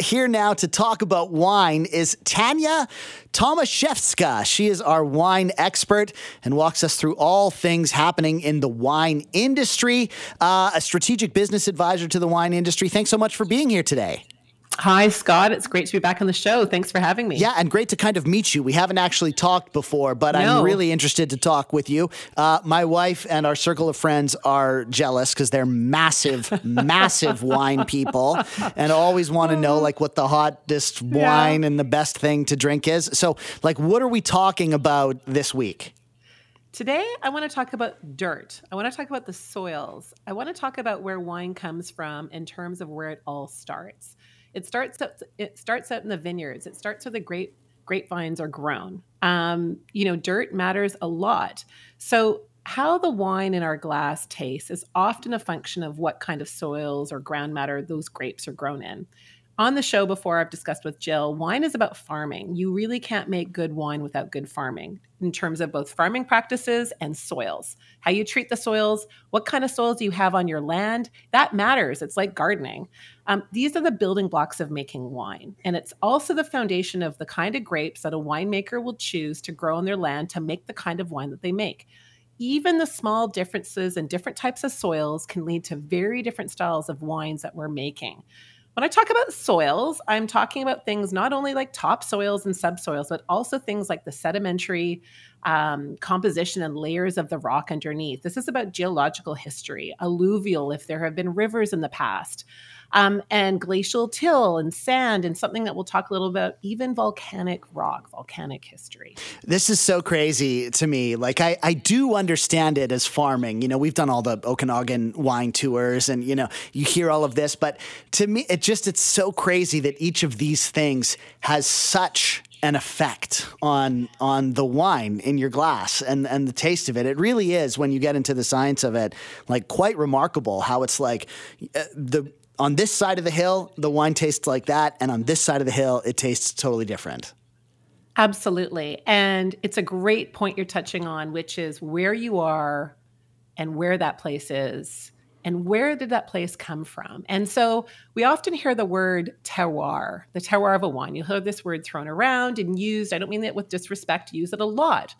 here now to talk about wine is Tania Tomaszewska. She is our wine expert and walks us through all things happening in the wine industry, uh, a strategic business advisor to the wine industry. Thanks so much for being here today. Hi, Scott. It's great to be back on the show. Thanks for having me. Yeah, and great to kind of meet you. We haven't actually talked before, but no. I'm really interested to talk with you. Uh, my wife and our circle of friends are jealous because they're massive, massive wine people and always want to know like what the hottest wine yeah. and the best thing to drink is. So, like, what are we talking about this week? Today, I want to talk about dirt. I want to talk about the soils. I want to talk about where wine comes from in terms of where it all starts. It starts out, it starts out in the vineyards. It starts where the grape grapevines are grown. Um, you know, dirt matters a lot. So how the wine in our glass tastes is often a function of what kind of soils or ground matter those grapes are grown in on the show before I've discussed with Jill, wine is about farming. You really can't make good wine without good farming in terms of both farming practices and soils. How you treat the soils, what kind of soils do you have on your land, that matters. It's like gardening. Um, these are the building blocks of making wine. And it's also the foundation of the kind of grapes that a winemaker will choose to grow on their land to make the kind of wine that they make even the small differences in different types of soils can lead to very different styles of wines that we're making. When I talk about soils, I'm talking about things not only like topsoils and subsoils, but also things like the sedimentary um, composition and layers of the rock underneath. This is about geological history, alluvial, if there have been rivers in the past um, and glacial till and sand, and something that we'll talk a little about, even volcanic rock, volcanic history. This is so crazy to me. Like, I, I do understand it as farming. You know, we've done all the Okanagan wine tours, and, you know, you hear all of this, but to me, it just, it's so crazy that each of these things has such an effect on on the wine in your glass and and the taste of it. It really is when you get into the science of it, like quite remarkable how it's like uh, the on this side of the hill, the wine tastes like that, and on this side of the hill, it tastes totally different. Absolutely. And it's a great point you're touching on, which is where you are and where that place is and where did that place come from? And so we often hear the word terroir, the terroir of a wine. You'll hear this word thrown around and used. I don't mean that with disrespect, use it a lot.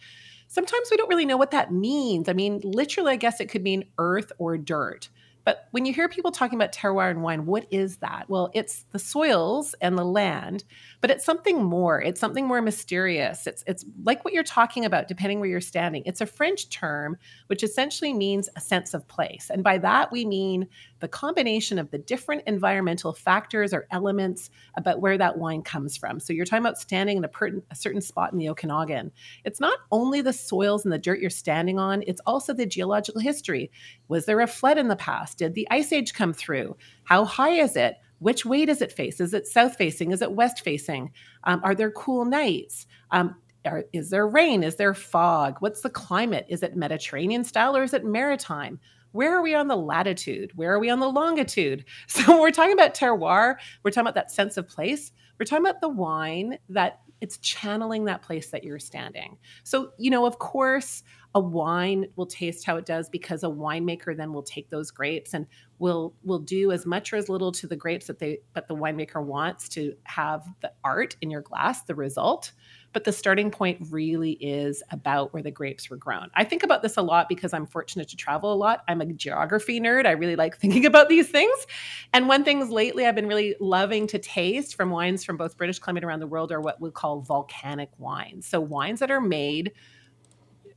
Sometimes we don't really know what that means. I mean, literally, I guess it could mean earth or dirt. But when you hear people talking about terroir and wine, what is that? Well, it's the soils and the land, but it's something more. It's something more mysterious. It's it's like what you're talking about, depending where you're standing. It's a French term which essentially means a sense of place, and by that we mean the combination of the different environmental factors or elements about where that wine comes from. So you're talking about standing in a, per- a certain spot in the Okanagan. It's not only the soils and the dirt you're standing on; it's also the geological history. Was there a flood in the past? Did the ice age come through? How high is it? Which way does it face? Is it south facing? Is it west facing? Um, are there cool nights? Um, are, is there rain? Is there fog? What's the climate? Is it Mediterranean style or is it maritime? Where are we on the latitude? Where are we on the longitude? So we're talking about terroir, we're talking about that sense of place. We're talking about the wine that it's channeling that place that you're standing. So, you know, of course, a wine will taste how it does because a winemaker then will take those grapes and will will do as much or as little to the grapes that they but the winemaker wants to have the art in your glass the result but the starting point really is about where the grapes were grown. I think about this a lot because I'm fortunate to travel a lot. I'm a geography nerd. I really like thinking about these things. And one things lately I've been really loving to taste from wines from both British Columbia around the world are what we call volcanic wines. So wines that are made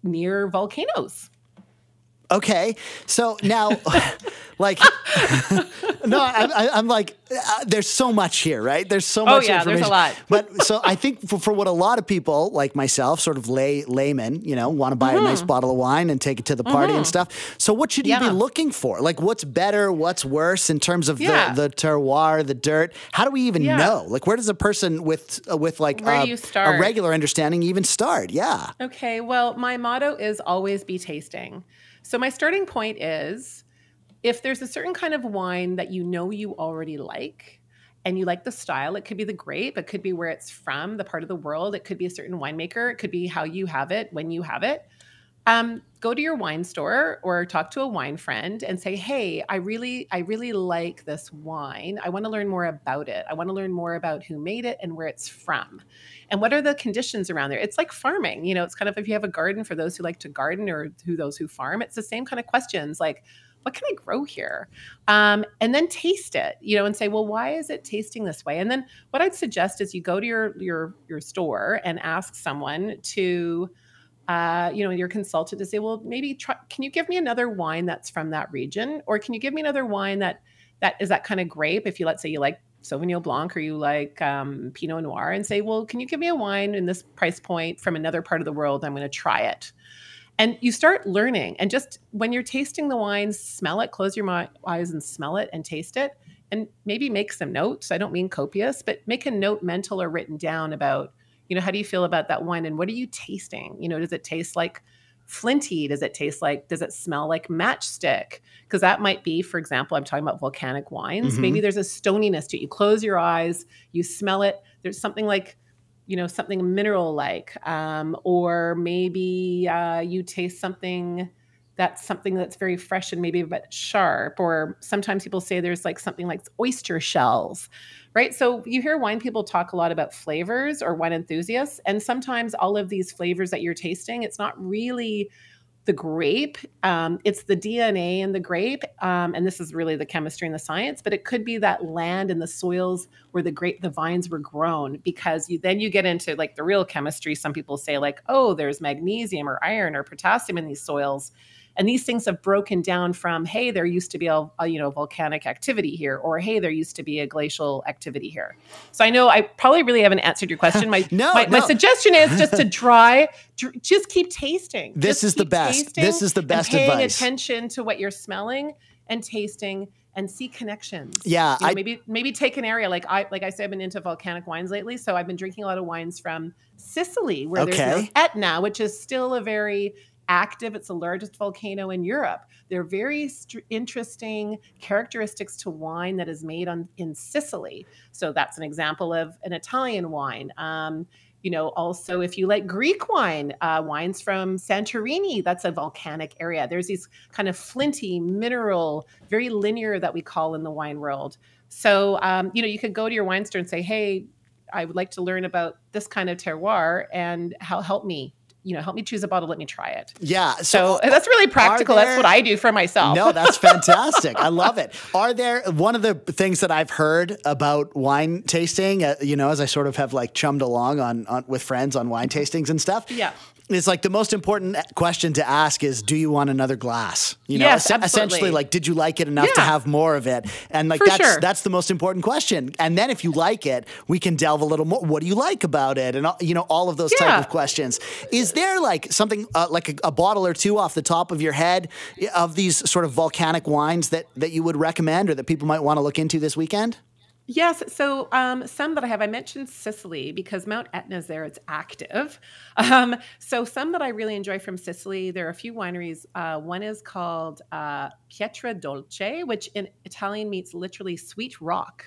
near volcanoes. Okay, so now, like, no, I, am like, uh, there's so much here, right? There's so oh, much. Oh yeah, there's a lot. but so I think for, for, what a lot of people like myself, sort of lay laymen, you know, want to buy mm-hmm. a nice mm-hmm. bottle of wine and take it to the party mm-hmm. and stuff. So what should you be looking for? Like, what's better? What's worse in terms of yeah. the, the terroir, the dirt? How do we even yeah. know? Like, where does a person with uh, with like a, a regular understanding even start? Yeah. Okay. Well, my motto is always be tasting. So my starting point is if there's a certain kind of wine that you know you already like and you like the style, it could be the grape, it could be where it's from, the part of the world, it could be a certain winemaker, it could be how you have it when you have it. Um, go to your wine store or talk to a wine friend and say hey i really i really like this wine i want to learn more about it i want to learn more about who made it and where it's from and what are the conditions around there it's like farming you know it's kind of if you have a garden for those who like to garden or who those who farm it's the same kind of questions like what can I grow here? Um, and then taste it, you know, and say, well, why is it tasting this way? And then what I'd suggest is you go to your your your store and ask someone to uh, you know, your consultant to say, well, maybe try, can you give me another wine that's from that region, or can you give me another wine that that is that kind of grape? If you let's say you like Sauvignon Blanc or you like um, Pinot Noir, and say, well, can you give me a wine in this price point from another part of the world? I'm going to try it. And you start learning, and just when you're tasting the wines, smell it, close your eyes and smell it and taste it, and maybe make some notes. I don't mean copious, but make a note, mental or written down about you know how do you feel about that wine and what are you tasting? You know does it taste like flinty? Does it taste like does it smell like matchstick? Because that might be for example i'm talking about volcanic wines. Mm-hmm. maybe there's a stoniness to it. You close your eyes you smell it. There's something like you know something mineral like um, or maybe uh, you taste something that's something that's very fresh and maybe a bit sharp or sometimes people say there's like something like oyster shells right? So you hear wine people talk a lot about flavors or wine enthusiasts, and sometimes all of these flavors that you're tasting, it's not really the grape. Um, it's the DNA in the grape, um, and this is really the chemistry and the science. But it could be that land and the soils where the grape, the vines were grown, because you then you get into like the real chemistry. Some people say like, oh, there's magnesium or iron or potassium in these soils, and these things have broken down from hey there used to be a, a, you know volcanic activity here or hey there used to be a glacial activity here so i know i probably really haven't answered your question my no, my, no. my, suggestion is just to try dr- just keep tasting this just is the best this is the best paying advice attention to what you're smelling and tasting and see connections. Yeah, you know, I, maybe maybe take an area like I like I said I've been into volcanic wines lately, so I've been drinking a lot of wines from Sicily, where okay. there's no Etna, which is still a very active. It's the largest volcano in Europe. There are very st- interesting characteristics to wine that is made on in Sicily. So that's an example of an Italian wine. Um, you know, also if you like Greek wine, uh, wines from Santorini, that's a volcanic area. There's these kind of flinty, mineral, very linear that we call in the wine world. So, um, you know, you could go to your wine store and say, hey, I would like to learn about this kind of terroir and how help me you know, help me choose a bottle, let me try it. Yeah. So, so that's really practical. There, that's what I do for myself. No, that's fantastic. I love it. Are there one of the things that I've heard about wine tasting, uh, you know, as I sort of have like chummed along on, on with friends on wine tastings and stuff? Yeah it's like the most important question to ask is do you want another glass? You know yes, es- essentially like did you like it enough yeah. to have more of it? And like For that's sure. that's the most important question. And then if you like it we can delve a little more what do you like about it? And you know all of those yeah. type of questions. Is there like something uh, like a, a, bottle or two off the top of your head of these sort of volcanic wines that that you would recommend or that people might want to look into this weekend Yes. So um, some that I have, I mentioned Sicily because Mount Etna is there, it's active. Um, so some that I really enjoy from Sicily, there are a few wineries. Uh, one is called uh, Pietra Dolce, which in Italian means literally sweet rock.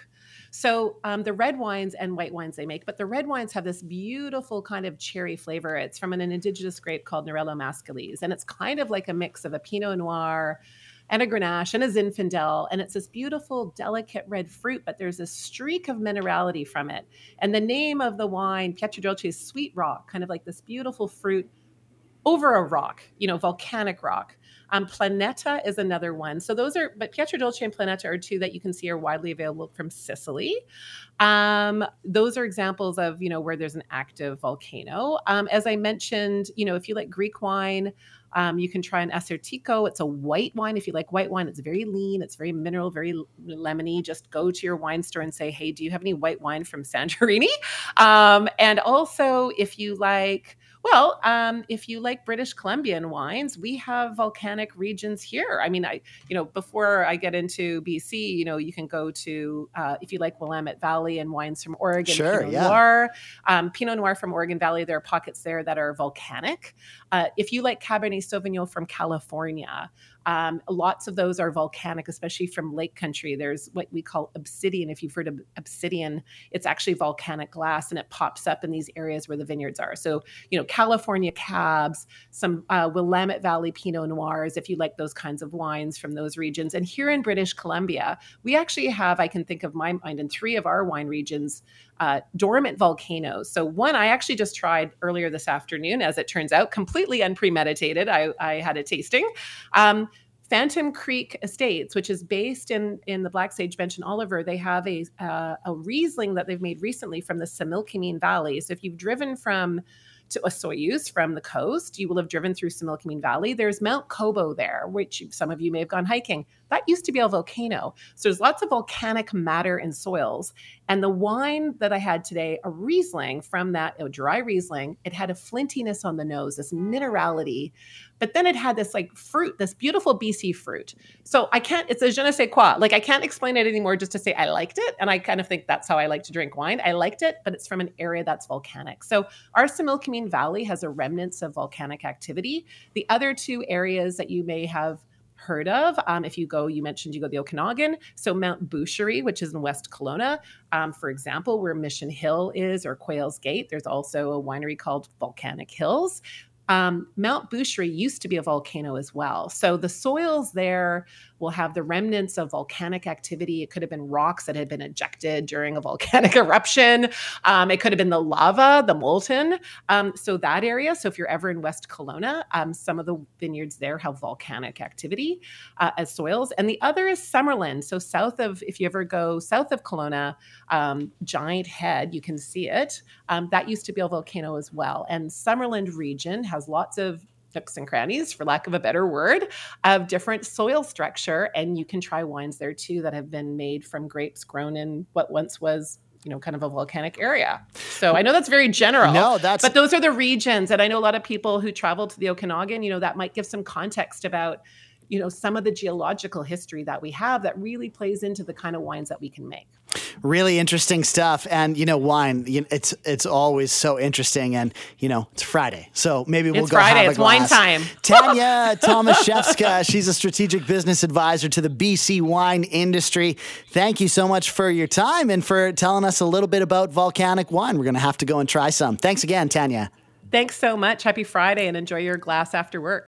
So um, the red wines and white wines they make, but the red wines have this beautiful kind of cherry flavor. It's from an indigenous grape called Nerello mascalese, and it's kind of like a mix of a Pinot Noir and a Grenache and a Zinfandel. And it's this beautiful, delicate red fruit, but there's a streak of minerality from it. And the name of the wine, Pietra Dolce, is sweet rock, kind of like this beautiful fruit over a rock, you know, volcanic rock. Um, Planeta is another one. So those are, but Pietra Dolce and Planeta are two that you can see are widely available from Sicily. Um, those are examples of, you know, where there's an active volcano. Um, as I mentioned, you know, if you like Greek wine, um, you can try an Assyrtiko. It's a white wine. If you like white wine, it's very lean, it's very mineral, very lemony. Just go to your wine store and say, hey, do you have any white wine from Santorini? Um, and also, if you like, well, um, if you like British Columbian wines, we have volcanic regions here. I mean, I, you know, before I get into BC, you know, you can go to, uh, if you like Willamette Valley and wines from Oregon, sure, Pinot yeah. Noir, um, Pinot Noir from Oregon Valley, there are pockets there that are volcanic. Uh, if you like Cabernet Sauvignon from California, Um, lots of those are volcanic, especially from Lake County. There's what we call obsidian. If you've heard of obsidian, it's actually volcanic glass and it pops up in these areas where the vineyards are. So, you know, California cabs, some uh, Willamette Valley Pinot Noirs, if you like those kinds of wines from those regions. And here in British Columbia, we actually have, I can think of my mind, in three of our wine regions, uh, dormant volcanoes. So, one I actually just tried earlier this afternoon, as it turns out, completely unpremeditated. I, I had a tasting. Um, Phantom Creek Estates, which is based in in the Black Sage Bench in Oliver, they have a uh, a Riesling that they've made recently from the Similkameen Valley. So if you've driven from to Osoyoos from the coast, you will have driven through Similkameen Valley. There's Mount Kobau there, which some of you may have gone hiking. That used to be a volcano. So there's lots of volcanic matter in soils. And the wine that I had today, a Riesling from that, a dry Riesling, it had a flintiness on the nose, this minerality but then it had this like fruit, this beautiful BC fruit. So I can't, it's a je ne sais quoi. Like I can't explain it anymore just to say I liked it. And I kind of think that's how I like to drink wine. I liked it, but it's from an area that's volcanic. So our Similkameen Valley has a remnants of volcanic activity. The other two areas that you may have heard of. Um, if you go, you mentioned you go the Okanagan. So Mount Boucherie, which is in West Kelowna, um, for example, where Mission Hill is or Quails Gate, there's also a winery called Volcanic Hills. Um, Mount Boucherie used to be a volcano as well. So the soils there will have the remnants of volcanic activity. It could have been rocks that had been ejected during a volcanic eruption. Um, it could have been the lava, the molten. Um, so that area. So if you're ever in West Kelowna, um, some of the vineyards there have volcanic activity uh, as soils. And the other is Summerland. So south of, if you ever go south of Kelowna, um, Giant Head, you can see it. Um, that used to be a volcano as well. And Summerland region has lots of nooks and crannies, for lack of a better word, of different soil structure. And you can try wines there too that have been made from grapes grown in what once was you know, kind of a volcanic area. So I know that's very general. No, that's but those are the regions. And I know a lot of people who travel to the Okanagan, you know, that might give some context about, you know, some of the geological history that we have that really plays into the kind of wines that we can make. Really interesting stuff, and you know, wine. It's it's always so interesting, and you know, it's Friday, so maybe we'll it's go Friday. have a it's glass. wine time. Tania Tomaszewska, she's a strategic business advisor to the BC wine industry. Thank you so much for your time and for telling us a little bit about volcanic wine. We're going to have to go and try some. Thanks again, Tania. Thanks so much. Happy Friday, and enjoy your glass after work.